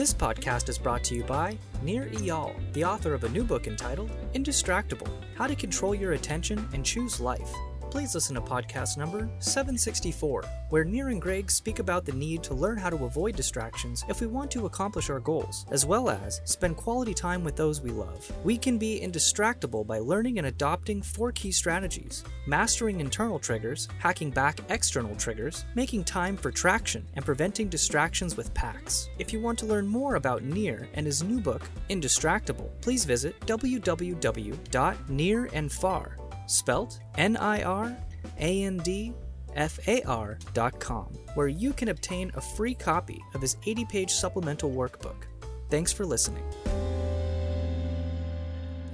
This podcast is brought to you by Nir Eyal, the author of a new book entitled Indistractable How to Control Your Attention and Choose Life please listen to podcast number 764, where Nir and Greg speak about the need to learn how to avoid distractions if we want to accomplish our goals, as well as spend quality time with those we love. We can be indistractable by learning and adopting four key strategies mastering internal triggers, hacking back external triggers, making time for traction, and preventing distractions with packs. If you want to learn more about Nir and his new book, Indistractable, please visit www.nirandfar spelt N I R A N D F A R dot com, where you can obtain a free copy of his 80 page supplemental workbook. Thanks for listening.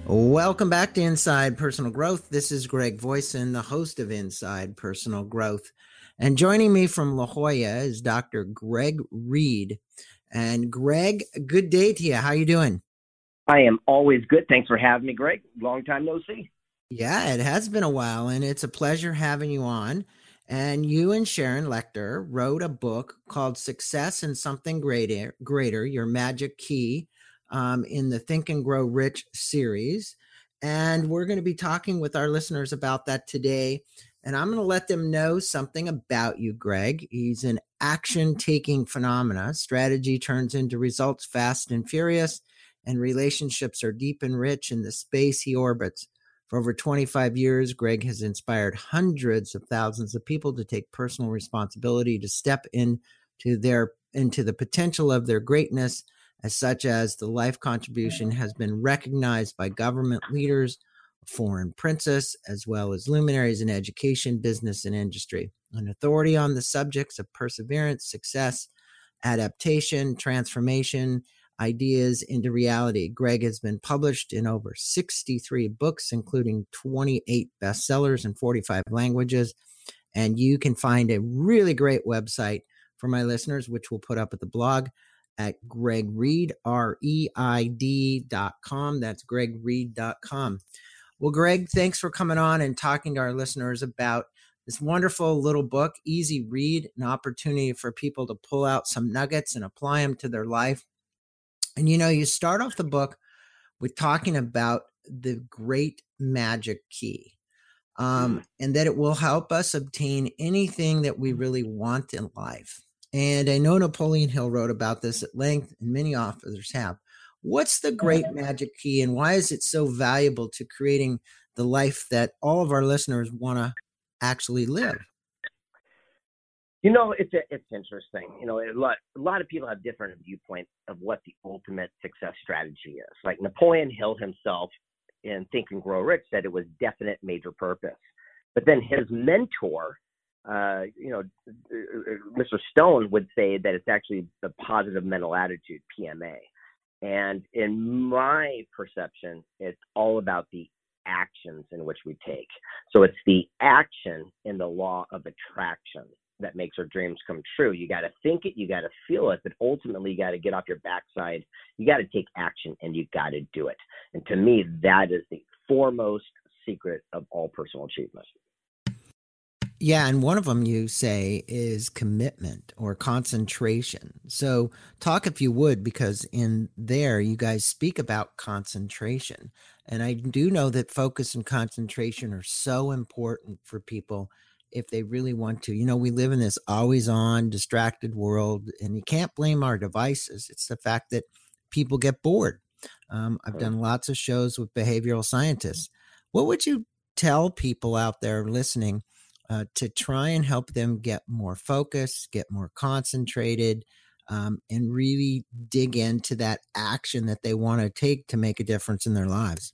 Welcome back to Inside Personal Growth. This is Greg Voisin, the host of Inside Personal Growth. And joining me from La Jolla is Dr. Greg Reid. And Greg, good day to you. How you doing? I am always good. Thanks for having me, Greg. Long time no see. Yeah, it has been a while, and it's a pleasure having you on. And you and Sharon Lechter wrote a book called Success and Something Greater, Greater Your Magic Key um, in the Think and Grow Rich series. And we're going to be talking with our listeners about that today. And I'm going to let them know something about you, Greg. He's an action taking phenomena. Strategy turns into results fast and furious, and relationships are deep and rich in the space he orbits. For over 25 years, Greg has inspired hundreds of thousands of people to take personal responsibility to step into their into the potential of their greatness, as such as the life contribution has been recognized by government leaders, foreign princes, as well as luminaries in education, business, and industry. An authority on the subjects of perseverance, success, adaptation, transformation, ideas into reality. Greg has been published in over 63 books, including 28 bestsellers in 45 languages. And you can find a really great website for my listeners, which we'll put up at the blog at Greg dot com. That's gregreid.com. Well, Greg, thanks for coming on and talking to our listeners about this wonderful little book, easy read, an opportunity for people to pull out some nuggets and apply them to their life. And you know, you start off the book with talking about the great magic key. Um, mm. and that it will help us obtain anything that we really want in life. And I know Napoleon Hill wrote about this at length, and many authors have. What's the great magic key, and why is it so valuable to creating the life that all of our listeners want to actually live? You know, it's a, it's interesting. You know, a lot a lot of people have different viewpoints of what the ultimate success strategy is. Like Napoleon Hill himself in Think and Grow Rich said it was definite major purpose. But then his mentor, uh, you know, Mr. Stone would say that it's actually the positive mental attitude, PMA. And in my perception, it's all about the actions in which we take. So it's the action in the law of attraction that makes our dreams come true. You got to think it, you got to feel it, but ultimately you got to get off your backside. You got to take action and you got to do it. And to me, that is the foremost secret of all personal achievement. Yeah, and one of them you say is commitment or concentration. So, talk if you would, because in there you guys speak about concentration. And I do know that focus and concentration are so important for people if they really want to. You know, we live in this always on, distracted world, and you can't blame our devices. It's the fact that people get bored. Um, I've done lots of shows with behavioral scientists. What would you tell people out there listening uh, to try and help them get more focused, get more concentrated, um, and really dig into that action that they want to take to make a difference in their lives?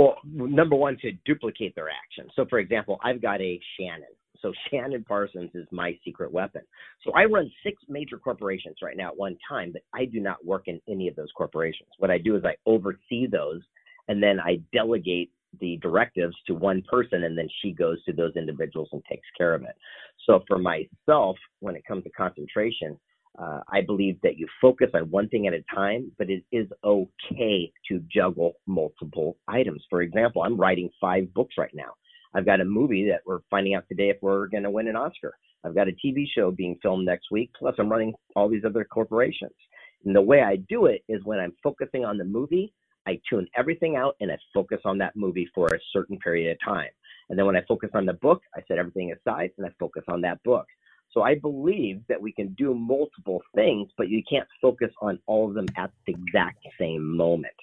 Well, number one, to duplicate their action. So, for example, I've got a Shannon. So, Shannon Parsons is my secret weapon. So, I run six major corporations right now at one time, but I do not work in any of those corporations. What I do is I oversee those and then I delegate the directives to one person and then she goes to those individuals and takes care of it. So, for myself, when it comes to concentration, uh, I believe that you focus on one thing at a time, but it is okay to juggle multiple items. For example, I'm writing five books right now. I've got a movie that we're finding out today if we're going to win an Oscar. I've got a TV show being filmed next week. Plus, I'm running all these other corporations. And the way I do it is when I'm focusing on the movie, I tune everything out and I focus on that movie for a certain period of time. And then when I focus on the book, I set everything aside and I focus on that book. So I believe that we can do multiple things, but you can't focus on all of them at the exact same moment.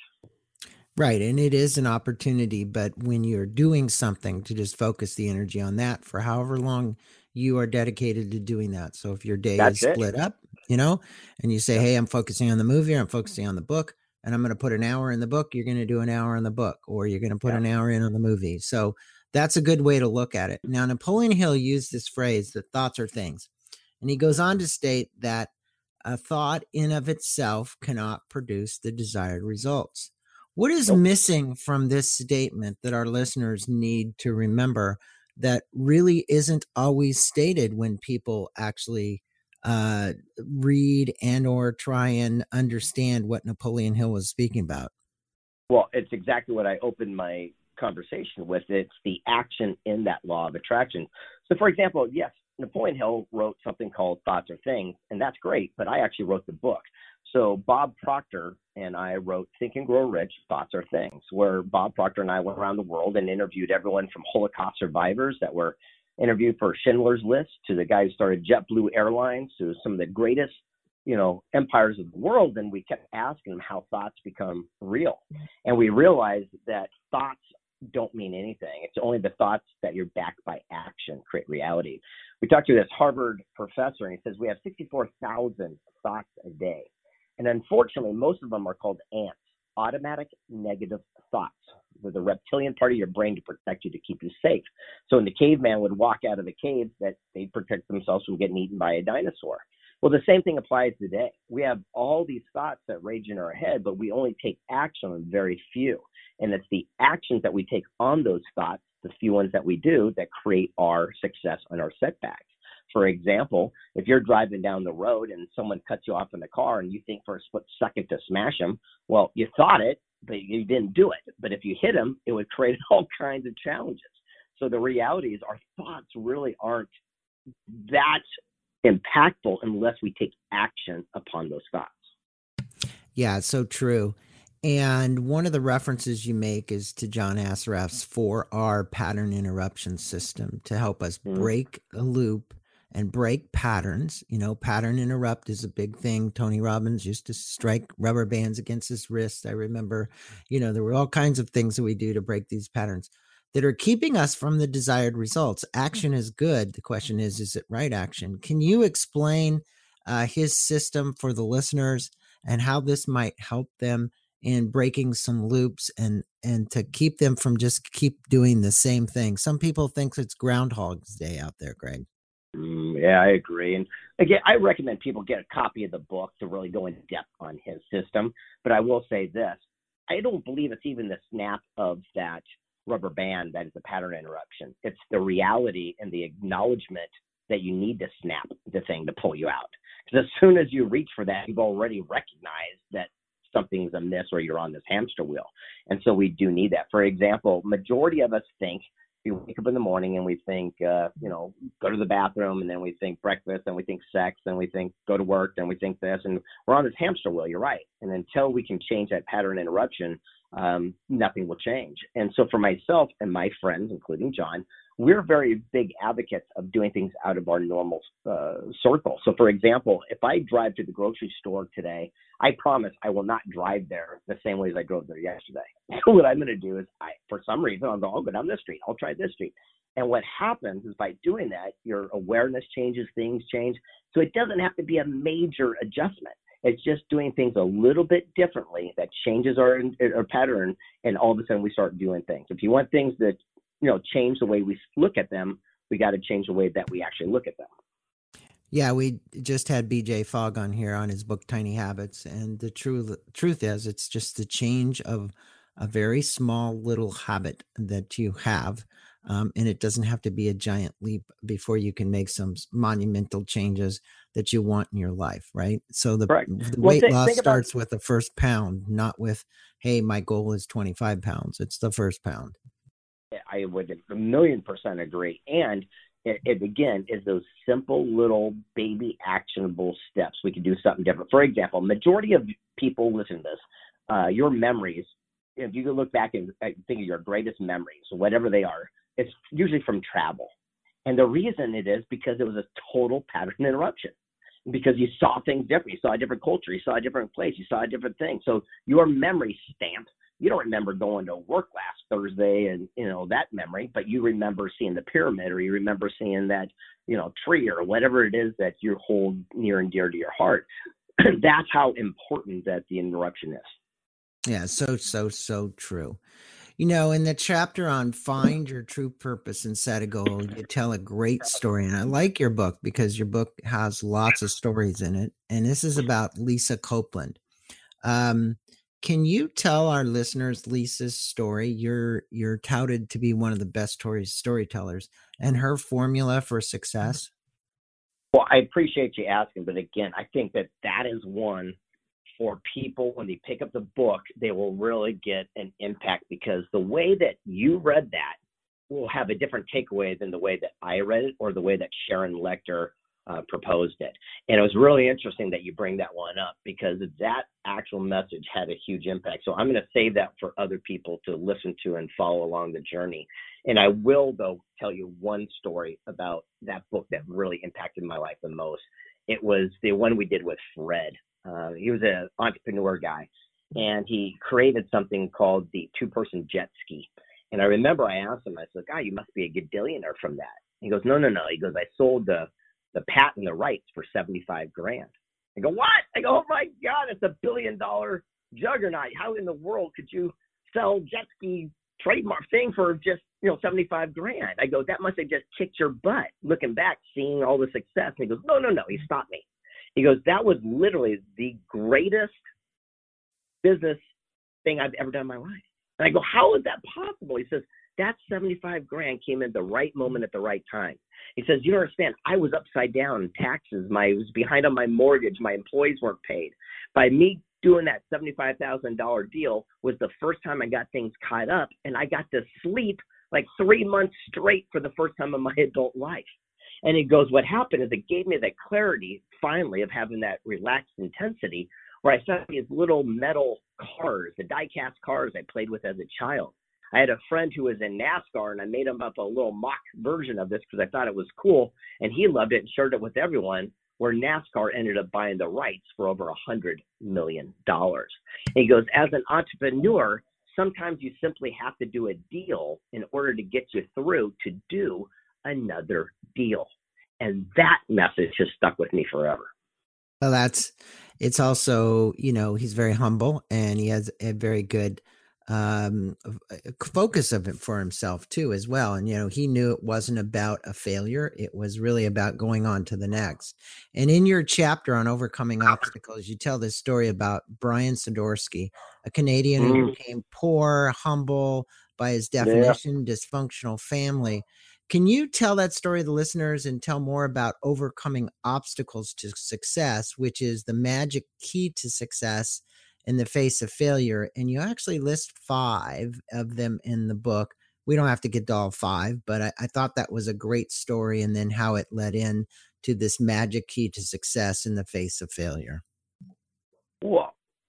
Right. And it is an opportunity, but when you're doing something to just focus the energy on that for however long you are dedicated to doing that. So if your day That's is split it. up, you know, and you say, Hey, I'm focusing on the movie or I'm focusing on the book and I'm going to put an hour in the book, you're going to do an hour in the book or you're going to put yeah. an hour in on the movie. So that's a good way to look at it. Now, Napoleon Hill used this phrase that thoughts are things. And he goes on to state that a thought in of itself cannot produce the desired results. What is nope. missing from this statement that our listeners need to remember that really isn't always stated when people actually uh, read and or try and understand what Napoleon Hill was speaking about? Well, it's exactly what I opened my conversation with. It's the action in that law of attraction. So, for example, yes, Napoleon Hill wrote something called Thoughts Are Things, and that's great, but I actually wrote the book. So Bob Proctor and I wrote Think and Grow Rich, Thoughts Are Things, where Bob Proctor and I went around the world and interviewed everyone from Holocaust survivors that were interviewed for Schindler's List to the guy who started JetBlue Airlines to some of the greatest, you know, empires of the world. And we kept asking them how thoughts become real. And we realized that thoughts don't mean anything. It's only the thoughts that you're backed by action create reality. We talked to this Harvard professor, and he says we have 64,000 thoughts a day. And unfortunately, most of them are called ants, automatic negative thoughts. They're the reptilian part of your brain to protect you to keep you safe. So when the caveman would walk out of the cave, that they'd protect themselves from getting eaten by a dinosaur. Well, the same thing applies today. We have all these thoughts that rage in our head, but we only take action on very few. And it's the actions that we take on those thoughts, the few ones that we do, that create our success and our setbacks. For example, if you're driving down the road and someone cuts you off in the car and you think for a split second to smash them, well, you thought it, but you didn't do it. But if you hit them, it would create all kinds of challenges. So the reality is our thoughts really aren't that impactful unless we take action upon those thoughts. Yeah, so true. And one of the references you make is to John Assaraf's 4R pattern interruption system to help us mm-hmm. break a loop and break patterns. You know, pattern interrupt is a big thing. Tony Robbins used to strike rubber bands against his wrist. I remember, you know, there were all kinds of things that we do to break these patterns that are keeping us from the desired results. Action is good. The question is, is it right action? Can you explain uh, his system for the listeners and how this might help them in breaking some loops and and to keep them from just keep doing the same thing? Some people think it's Groundhog's Day out there, Greg. Mm, yeah, I agree. And again, I recommend people get a copy of the book to really go in depth on his system. But I will say this I don't believe it's even the snap of that rubber band that is a pattern interruption. It's the reality and the acknowledgement that you need to snap the thing to pull you out. Because as soon as you reach for that, you've already recognized that something's amiss or you're on this hamster wheel. And so we do need that. For example, majority of us think we wake up in the morning and we think, uh, you know, go to the bathroom, and then we think breakfast, and we think sex, and we think go to work, and we think this, and we're on this hamster wheel. You're right. And until we can change that pattern interruption, um, nothing will change. And so for myself and my friends, including John, we're very big advocates of doing things out of our normal uh, circle. So, for example, if I drive to the grocery store today, I promise I will not drive there the same way as I drove there yesterday. What I'm going to do is, I, for some reason, I'll go, I'll go down this street. I'll try this street. And what happens is by doing that, your awareness changes, things change. So it doesn't have to be a major adjustment. It's just doing things a little bit differently that changes our, our pattern, and all of a sudden we start doing things. If you want things that you know change the way we look at them, we got to change the way that we actually look at them. Yeah, we just had BJ Fogg on here on his book Tiny Habits, and the truth truth is, it's just the change of a very small little habit that you have um, and it doesn't have to be a giant leap before you can make some monumental changes that you want in your life, right? So the, the well, weight think, loss starts about, with the first pound, not with, hey, my goal is 25 pounds. It's the first pound. I would a million percent agree. And it, it again is those simple little baby actionable steps. We can do something different. For example, majority of people listen to this, uh, your memories. If you could look back and think of your greatest memories, whatever they are, it's usually from travel. And the reason it is because it was a total pattern interruption. Because you saw things different, you saw a different culture, you saw a different place, you saw a different thing. So your memory stamp you don't remember going to work last Thursday and you know that memory, but you remember seeing the pyramid or you remember seeing that you know tree or whatever it is that you hold near and dear to your heart. That's how important that the interruption is. Yeah, so so so true. You know, in the chapter on find your true purpose and set a goal, you tell a great story. And I like your book because your book has lots of stories in it. And this is about Lisa Copeland. Um, can you tell our listeners Lisa's story? You're you're touted to be one of the best story, storytellers, and her formula for success. Well, I appreciate you asking, but again, I think that that is one for people when they pick up the book, they will really get an impact because the way that you read that will have a different takeaway than the way that I read it or the way that Sharon Lechter uh, proposed it. And it was really interesting that you bring that one up because that actual message had a huge impact. So I'm going to save that for other people to listen to and follow along the journey. And I will, though, tell you one story about that book that really impacted my life the most. It was the one we did with Fred. Uh, he was an entrepreneur guy, and he created something called the two-person jet ski. And I remember I asked him, I said, "God, you must be a gadillionaire from that." He goes, "No, no, no." He goes, "I sold the the patent, the rights for 75 grand. I go, what? I go, oh my God, it's a billion dollar juggernaut. How in the world could you sell jet ski trademark thing for just, you know, 75 grand? I go, that must have just kicked your butt looking back, seeing all the success. And he goes, no, no, no. He stopped me. He goes, that was literally the greatest business thing I've ever done in my life. And I go, how is that possible? He says, that 75 grand came in the right moment at the right time. He says, You don't understand, I was upside down in taxes. My I was behind on my mortgage. My employees weren't paid. By me doing that $75,000 deal was the first time I got things caught up and I got to sleep like three months straight for the first time in my adult life. And he goes, What happened is it gave me that clarity finally of having that relaxed intensity where I saw these little metal cars, the die cast cars I played with as a child. I had a friend who was in NASCAR and I made him up a little mock version of this because I thought it was cool and he loved it and shared it with everyone where NASCAR ended up buying the rights for over a hundred million dollars. He goes, as an entrepreneur, sometimes you simply have to do a deal in order to get you through to do another deal. And that message has stuck with me forever. Well, that's it's also, you know, he's very humble and he has a very good um focus of it for himself too as well and you know he knew it wasn't about a failure it was really about going on to the next and in your chapter on overcoming obstacles you tell this story about brian Sadorsky, a canadian mm. who became poor humble by his definition yeah. dysfunctional family can you tell that story to the listeners and tell more about overcoming obstacles to success which is the magic key to success in the face of failure. And you actually list five of them in the book. We don't have to get to all five, but I, I thought that was a great story. And then how it led in to this magic key to success in the face of failure.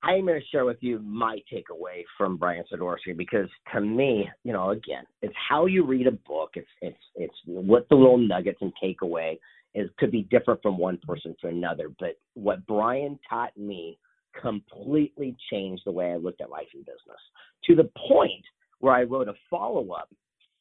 I'm going to share with you my takeaway from Brian Sadorsky because to me, you know, again, it's how you read a book. It's it's it's what the little nuggets and takeaway is could be different from one person to another. But what Brian taught me completely changed the way I looked at life and business to the point where I wrote a follow up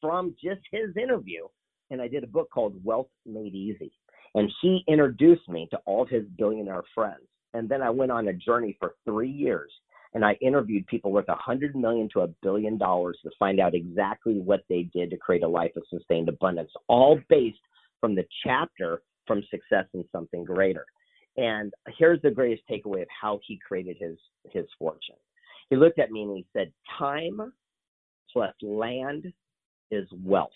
from just his interview. And I did a book called Wealth Made Easy. And he introduced me to all of his billionaire friends. And then I went on a journey for three years and I interviewed people worth a hundred million to a billion dollars to find out exactly what they did to create a life of sustained abundance, all based from the chapter from success in something greater. And here's the greatest takeaway of how he created his his fortune. He looked at me and he said, "Time plus land is wealth."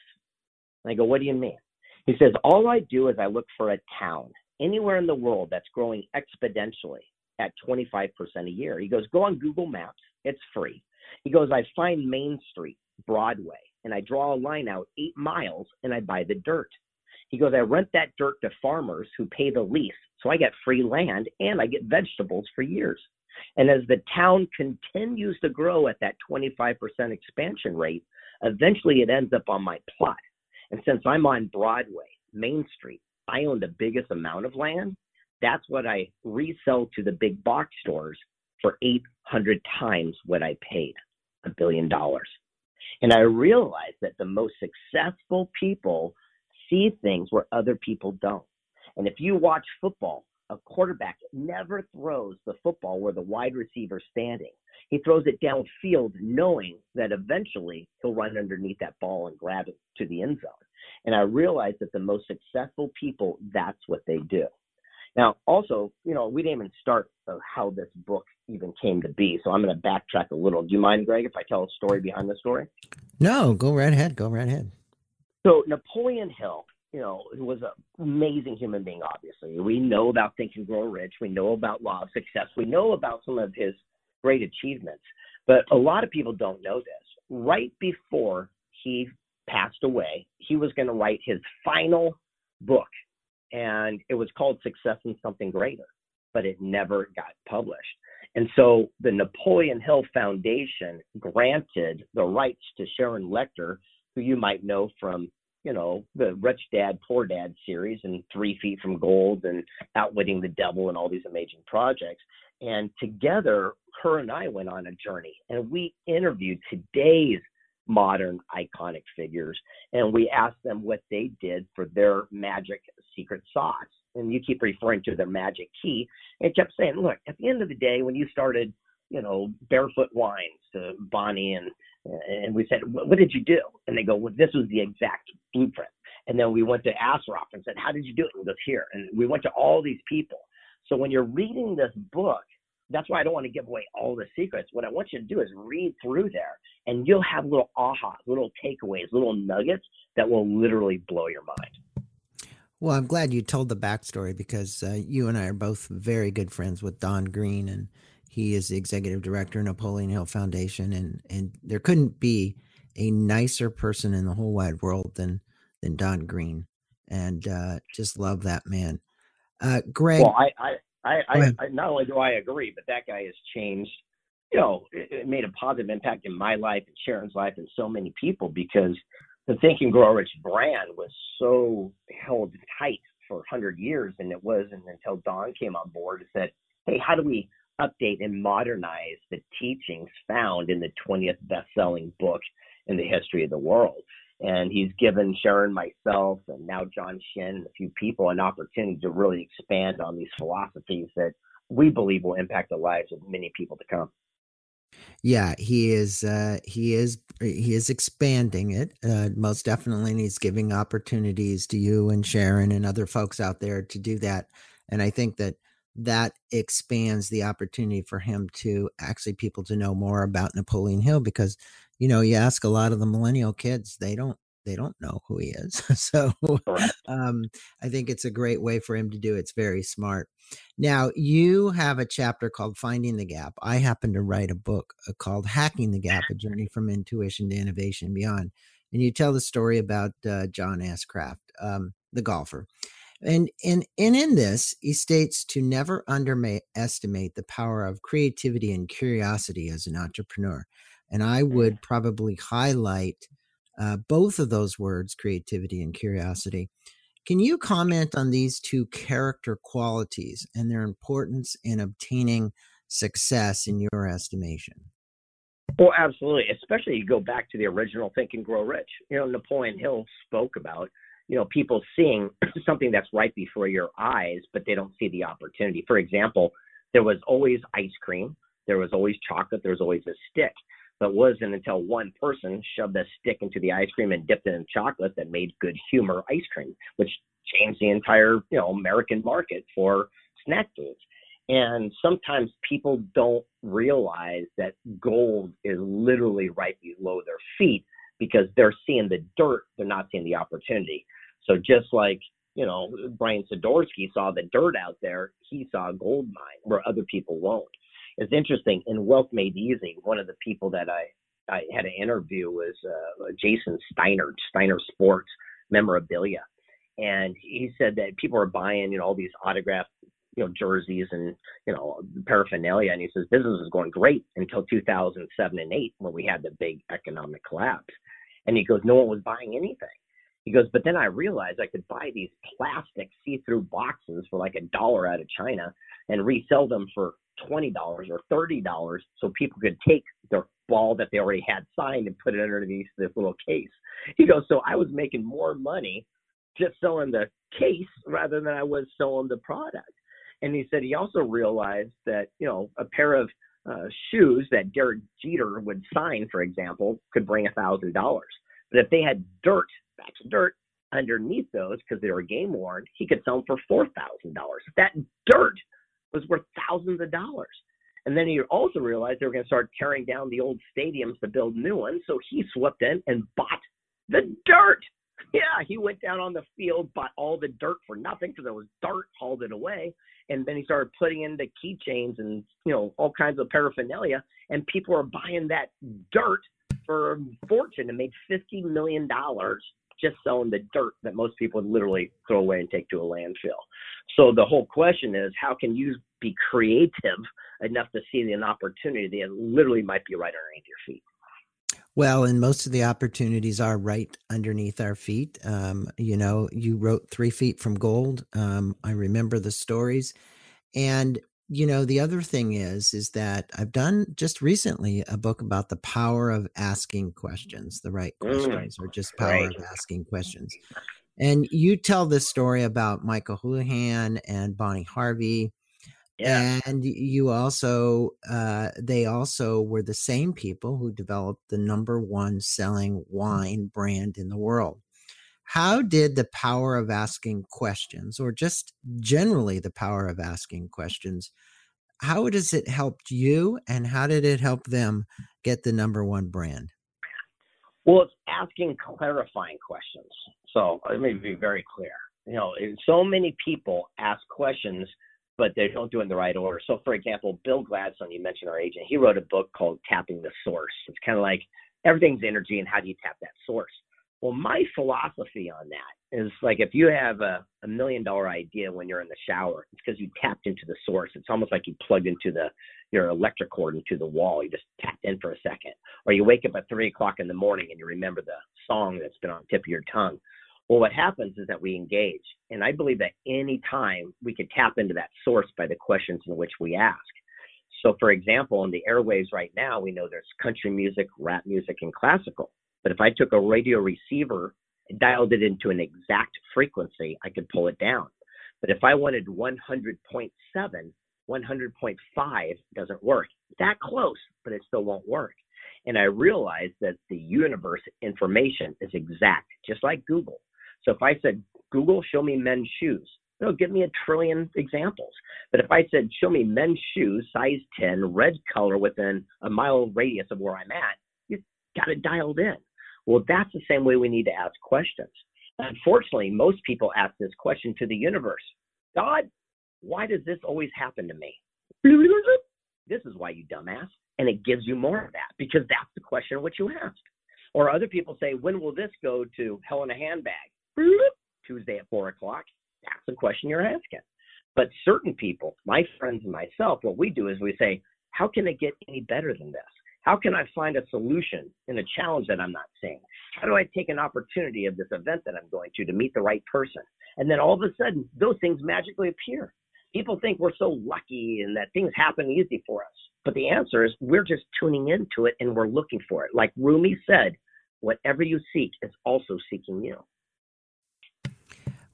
And I go, "What do you mean?" He says, "All I do is I look for a town anywhere in the world that's growing exponentially at 25% a year." He goes, "Go on Google Maps; it's free." He goes, "I find Main Street, Broadway, and I draw a line out eight miles and I buy the dirt." He goes, I rent that dirt to farmers who pay the lease. So I get free land and I get vegetables for years. And as the town continues to grow at that 25% expansion rate, eventually it ends up on my plot. And since I'm on Broadway, Main Street, I own the biggest amount of land. That's what I resell to the big box stores for 800 times what I paid a billion dollars. And I realized that the most successful people see things where other people don't. And if you watch football, a quarterback never throws the football where the wide receiver is standing. He throws it downfield knowing that eventually he'll run underneath that ball and grab it to the end zone. And I realized that the most successful people, that's what they do. Now, also, you know, we didn't even start how this book even came to be. So I'm going to backtrack a little. Do you mind, Greg, if I tell a story behind the story? No, go right ahead. Go right ahead. So Napoleon Hill, you know, who was an amazing human being, obviously. We know about Think and Grow Rich. We know about Law of Success. We know about some of his great achievements. But a lot of people don't know this. Right before he passed away, he was going to write his final book, and it was called Success in Something Greater, but it never got published. And so the Napoleon Hill Foundation granted the rights to Sharon Lechter, who you might know from you know, the Rich Dad, Poor Dad series and Three Feet from Gold and Outwitting the Devil and all these amazing projects. And together, her and I went on a journey and we interviewed today's modern iconic figures and we asked them what they did for their magic secret sauce. And you keep referring to their magic key and kept saying, look, at the end of the day, when you started, you know, Barefoot Wines to Bonnie and and we said, what did you do? And they go, well, this was the exact blueprint. And then we went to Assaraf and said, how did you do it? And he goes, here. And we went to all these people. So when you're reading this book, that's why I don't want to give away all the secrets. What I want you to do is read through there and you'll have little ahas, little takeaways, little nuggets that will literally blow your mind. Well, I'm glad you told the backstory because uh, you and I are both very good friends with Don Green and he is the executive director of Napoleon Hill Foundation, and and there couldn't be a nicer person in the whole wide world than than Don Green, and uh, just love that man. Uh, Greg, well, I I I, I, I not only do I agree, but that guy has changed. You know, it, it made a positive impact in my life and Sharon's life and so many people because the Think and Grow Rich brand was so held tight for 100 years, and it wasn't until Don came on board and said, "Hey, how do we update and modernize the teachings found in the 20th best-selling book in the history of the world. And he's given Sharon, myself, and now John Shin and a few people an opportunity to really expand on these philosophies that we believe will impact the lives of many people to come. Yeah, he is. Uh, he is. He is expanding it uh, most definitely. And he's giving opportunities to you and Sharon and other folks out there to do that. And I think that that expands the opportunity for him to actually people to know more about Napoleon Hill because you know you ask a lot of the millennial kids they don't they don't know who he is. So um, I think it's a great way for him to do it. it's very smart. Now you have a chapter called finding the gap. I happen to write a book uh, called hacking the gap a journey from intuition to innovation and beyond. And you tell the story about uh, John Ashcraft um, the golfer and, and, and in this, he states to never underestimate the power of creativity and curiosity as an entrepreneur. And I mm. would probably highlight uh, both of those words, creativity and curiosity. Can you comment on these two character qualities and their importance in obtaining success in your estimation? Well, absolutely. Especially you go back to the original Think and Grow Rich. You know, Napoleon Hill spoke about you know people seeing something that's right before your eyes but they don't see the opportunity. For example there was always ice cream there was always chocolate there was always a stick but wasn't until one person shoved a stick into the ice cream and dipped it in chocolate that made good humor ice cream which changed the entire you know american market for snack foods. And sometimes people don't realize that gold is literally right below their feet because they're seeing the dirt, they're not seeing the opportunity. So just like, you know, Brian Sadorsky saw the dirt out there, he saw a gold mine where other people won't. It's interesting. In Wealth Made Easy, one of the people that I, I had an interview was uh, Jason Steiner, Steiner Sports Memorabilia. and he said that people are buying you know all these autographed you know jerseys and you know paraphernalia and he says business is going great until 2007 and 8 when we had the big economic collapse and he goes no one was buying anything he goes but then i realized i could buy these plastic see-through boxes for like a dollar out of china and resell them for $20 or $30 so people could take their ball that they already had signed and put it underneath this little case he goes so i was making more money just selling the case rather than I was selling the product. And he said he also realized that, you know, a pair of uh, shoes that Derek Jeter would sign, for example, could bring a thousand dollars. But if they had dirt, bags of dirt underneath those because they were game worn, he could sell them for four thousand dollars. That dirt was worth thousands of dollars. And then he also realized they were going to start tearing down the old stadiums to build new ones. So he swept in and bought the dirt. Yeah, he went down on the field, bought all the dirt for nothing because there was dirt, hauled it away, and then he started putting in the keychains and you know all kinds of paraphernalia, and people are buying that dirt for a fortune and made fifty million dollars just selling the dirt that most people would literally throw away and take to a landfill. So the whole question is, how can you be creative enough to see an opportunity that literally might be right underneath your feet? Well, and most of the opportunities are right underneath our feet. Um, you know, you wrote Three Feet from Gold. Um, I remember the stories. And, you know, the other thing is, is that I've done just recently a book about the power of asking questions, the right mm, questions, mm, or just power right. of asking questions. And you tell this story about Michael Houlihan and Bonnie Harvey yeah. And you also, uh, they also were the same people who developed the number one selling mm. wine brand in the world. How did the power of asking questions, or just generally the power of asking questions, how does it helped you and how did it help them get the number one brand? Well, it's asking clarifying questions. So let me be very clear. You know, so many people ask questions but they don't do it in the right order. So, for example, Bill Gladstone, you mentioned our agent, he wrote a book called Tapping the Source. It's kind of like everything's energy and how do you tap that source? Well, my philosophy on that is like if you have a, a million dollar idea when you're in the shower, it's because you tapped into the source. It's almost like you plugged into the your electric cord into the wall. You just tapped in for a second. Or you wake up at three o'clock in the morning and you remember the song that's been on the tip of your tongue. Well, what happens is that we engage. And I believe that any time we could tap into that source by the questions in which we ask. So, for example, in the airwaves right now, we know there's country music, rap music, and classical. But if I took a radio receiver and dialed it into an exact frequency, I could pull it down. But if I wanted 100.7, 100.5 doesn't work. That close, but it still won't work. And I realized that the universe information is exact, just like Google. So if I said, Google, show me men's shoes, it'll give me a trillion examples. But if I said, show me men's shoes, size 10, red color within a mile radius of where I'm at, you've got it dialed in. Well, that's the same way we need to ask questions. Unfortunately, most people ask this question to the universe God, why does this always happen to me? This is why, you dumbass. And it gives you more of that because that's the question which you asked. Or other people say, when will this go to hell in a handbag? Tuesday at four o'clock. That's the question you're asking. But certain people, my friends and myself, what we do is we say, how can it get any better than this? How can I find a solution in a challenge that I'm not seeing? How do I take an opportunity of this event that I'm going to to meet the right person? And then all of a sudden, those things magically appear. People think we're so lucky and that things happen easy for us. But the answer is we're just tuning into it and we're looking for it. Like Rumi said, whatever you seek is also seeking you.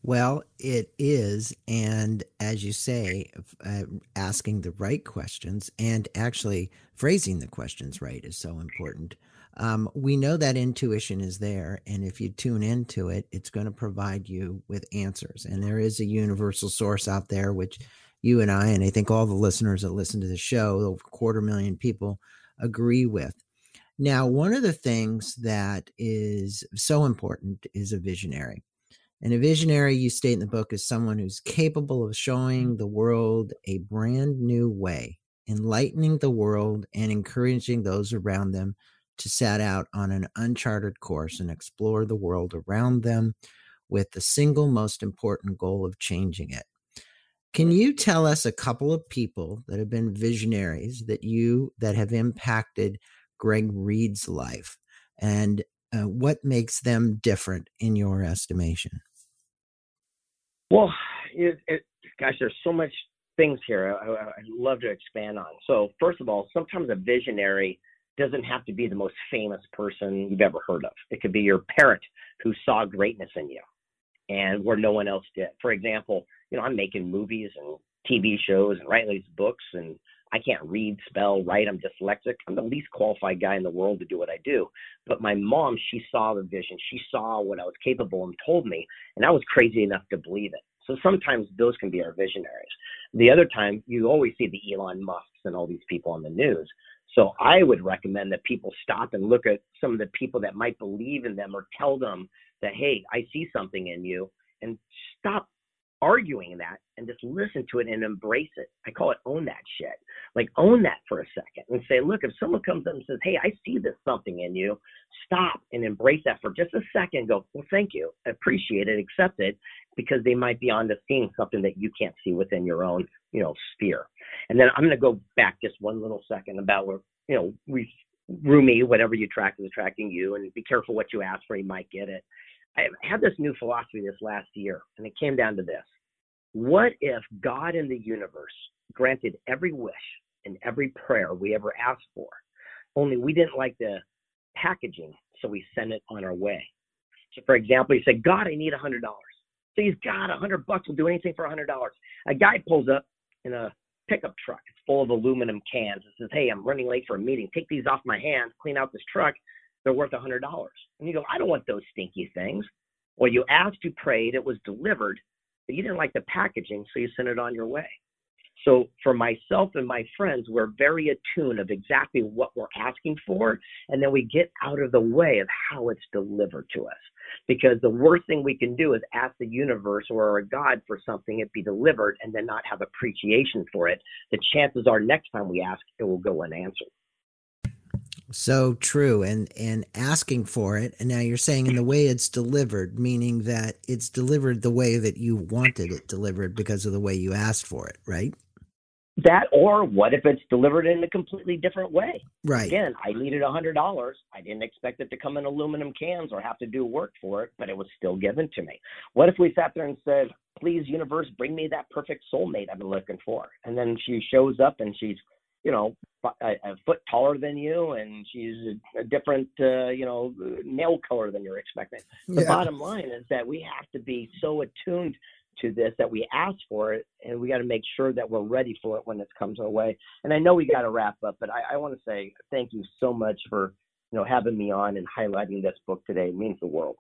Well, it is. And as you say, uh, asking the right questions and actually phrasing the questions right is so important. Um, we know that intuition is there. And if you tune into it, it's going to provide you with answers. And there is a universal source out there, which you and I, and I think all the listeners that listen to the show, over a quarter million people, agree with. Now, one of the things that is so important is a visionary. And a visionary, you state in the book, is someone who's capable of showing the world a brand new way, enlightening the world and encouraging those around them to set out on an uncharted course and explore the world around them with the single most important goal of changing it. Can you tell us a couple of people that have been visionaries that you that have impacted Greg Reid's life and uh, what makes them different in your estimation? Well, it, it, gosh, there's so much things here I, would love to expand on. So, first of all, sometimes a visionary doesn't have to be the most famous person you've ever heard of. It could be your parent who saw greatness in you and where no one else did. For example, you know, I'm making movies and TV shows and writing these books and I can't read, spell, write. I'm dyslexic. I'm the least qualified guy in the world to do what I do. But my mom, she saw the vision. She saw what I was capable and told me, and I was crazy enough to believe it. So sometimes those can be our visionaries. The other time, you always see the Elon Musks and all these people on the news. So I would recommend that people stop and look at some of the people that might believe in them or tell them that, hey, I see something in you, and stop arguing that and just listen to it and embrace it. I call it own that shit. Like own that for a second and say, look, if someone comes up and says, hey, I see this something in you, stop and embrace that for just a second. Go, well, thank you, appreciate it, accept it, because they might be onto seeing something that you can't see within your own, you know, sphere. And then I'm going to go back just one little second about where, you know, we Rumi, whatever you track is attracting you, and be careful what you ask for, you might get it. I had this new philosophy this last year, and it came down to this. What if God in the universe granted every wish and every prayer we ever asked for, only we didn't like the packaging, so we sent it on our way? So, for example, you said, God, I need a $100. So he's got a 100 bucks, will do anything for a $100. A guy pulls up in a pickup truck. It's full of aluminum cans. It says, Hey, I'm running late for a meeting. Take these off my hands, clean out this truck they're worth a hundred dollars. And you go, I don't want those stinky things. Well, you asked, you prayed, it was delivered, but you didn't like the packaging, so you sent it on your way. So for myself and my friends, we're very attuned of exactly what we're asking for, and then we get out of the way of how it's delivered to us. Because the worst thing we can do is ask the universe or a God for something, it be delivered, and then not have appreciation for it. The chances are next time we ask, it will go unanswered. So true. And and asking for it. And now you're saying in the way it's delivered, meaning that it's delivered the way that you wanted it delivered because of the way you asked for it, right? That or what if it's delivered in a completely different way? Right. Again, I needed a hundred dollars. I didn't expect it to come in aluminum cans or have to do work for it, but it was still given to me. What if we sat there and said, Please, universe, bring me that perfect soulmate I've been looking for? And then she shows up and she's you know, a, a foot taller than you, and she's a, a different, uh, you know, nail color than you're expecting. The yeah. bottom line is that we have to be so attuned to this that we ask for it, and we got to make sure that we're ready for it when it comes our way. And I know we got to wrap up, but I, I want to say thank you so much for, you know, having me on and highlighting this book today. It means the world.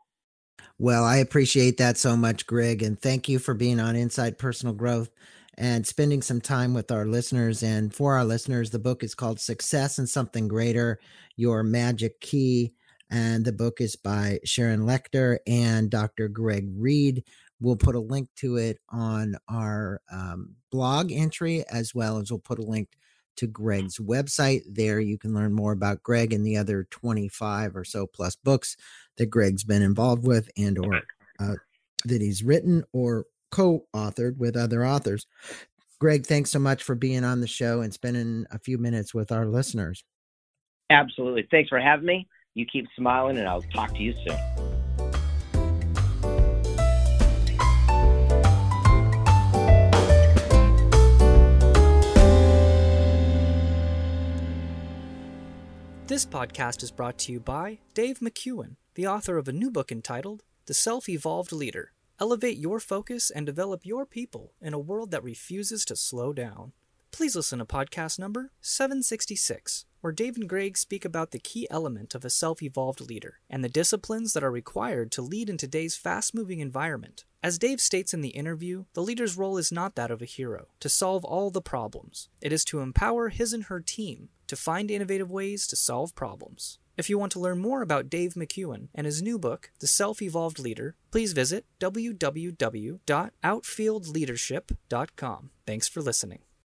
Well, I appreciate that so much, Greg, and thank you for being on Inside Personal Growth and spending some time with our listeners. And for our listeners, the book is called Success and Something Greater Your Magic Key. And the book is by Sharon Lechter and Dr. Greg Reid. We'll put a link to it on our um, blog entry, as well as we'll put a link to Greg's website. There you can learn more about Greg and the other 25 or so plus books that Greg's been involved with and or uh, that he's written or co authored with other authors. Greg, thanks so much for being on the show and spending a few minutes with our listeners. Absolutely. Thanks for having me. You keep smiling, and I'll talk to you soon. This podcast is brought to you by Dave McKeown, the author of a new book entitled The Self Evolved Leader Elevate your focus and develop your people in a world that refuses to slow down. Please listen to podcast number 766, where Dave and Greg speak about the key element of a self evolved leader and the disciplines that are required to lead in today's fast moving environment. As Dave states in the interview, the leader's role is not that of a hero, to solve all the problems. It is to empower his and her team to find innovative ways to solve problems. If you want to learn more about Dave McKeown and his new book, The Self Evolved Leader, please visit www.outfieldleadership.com. Thanks for listening.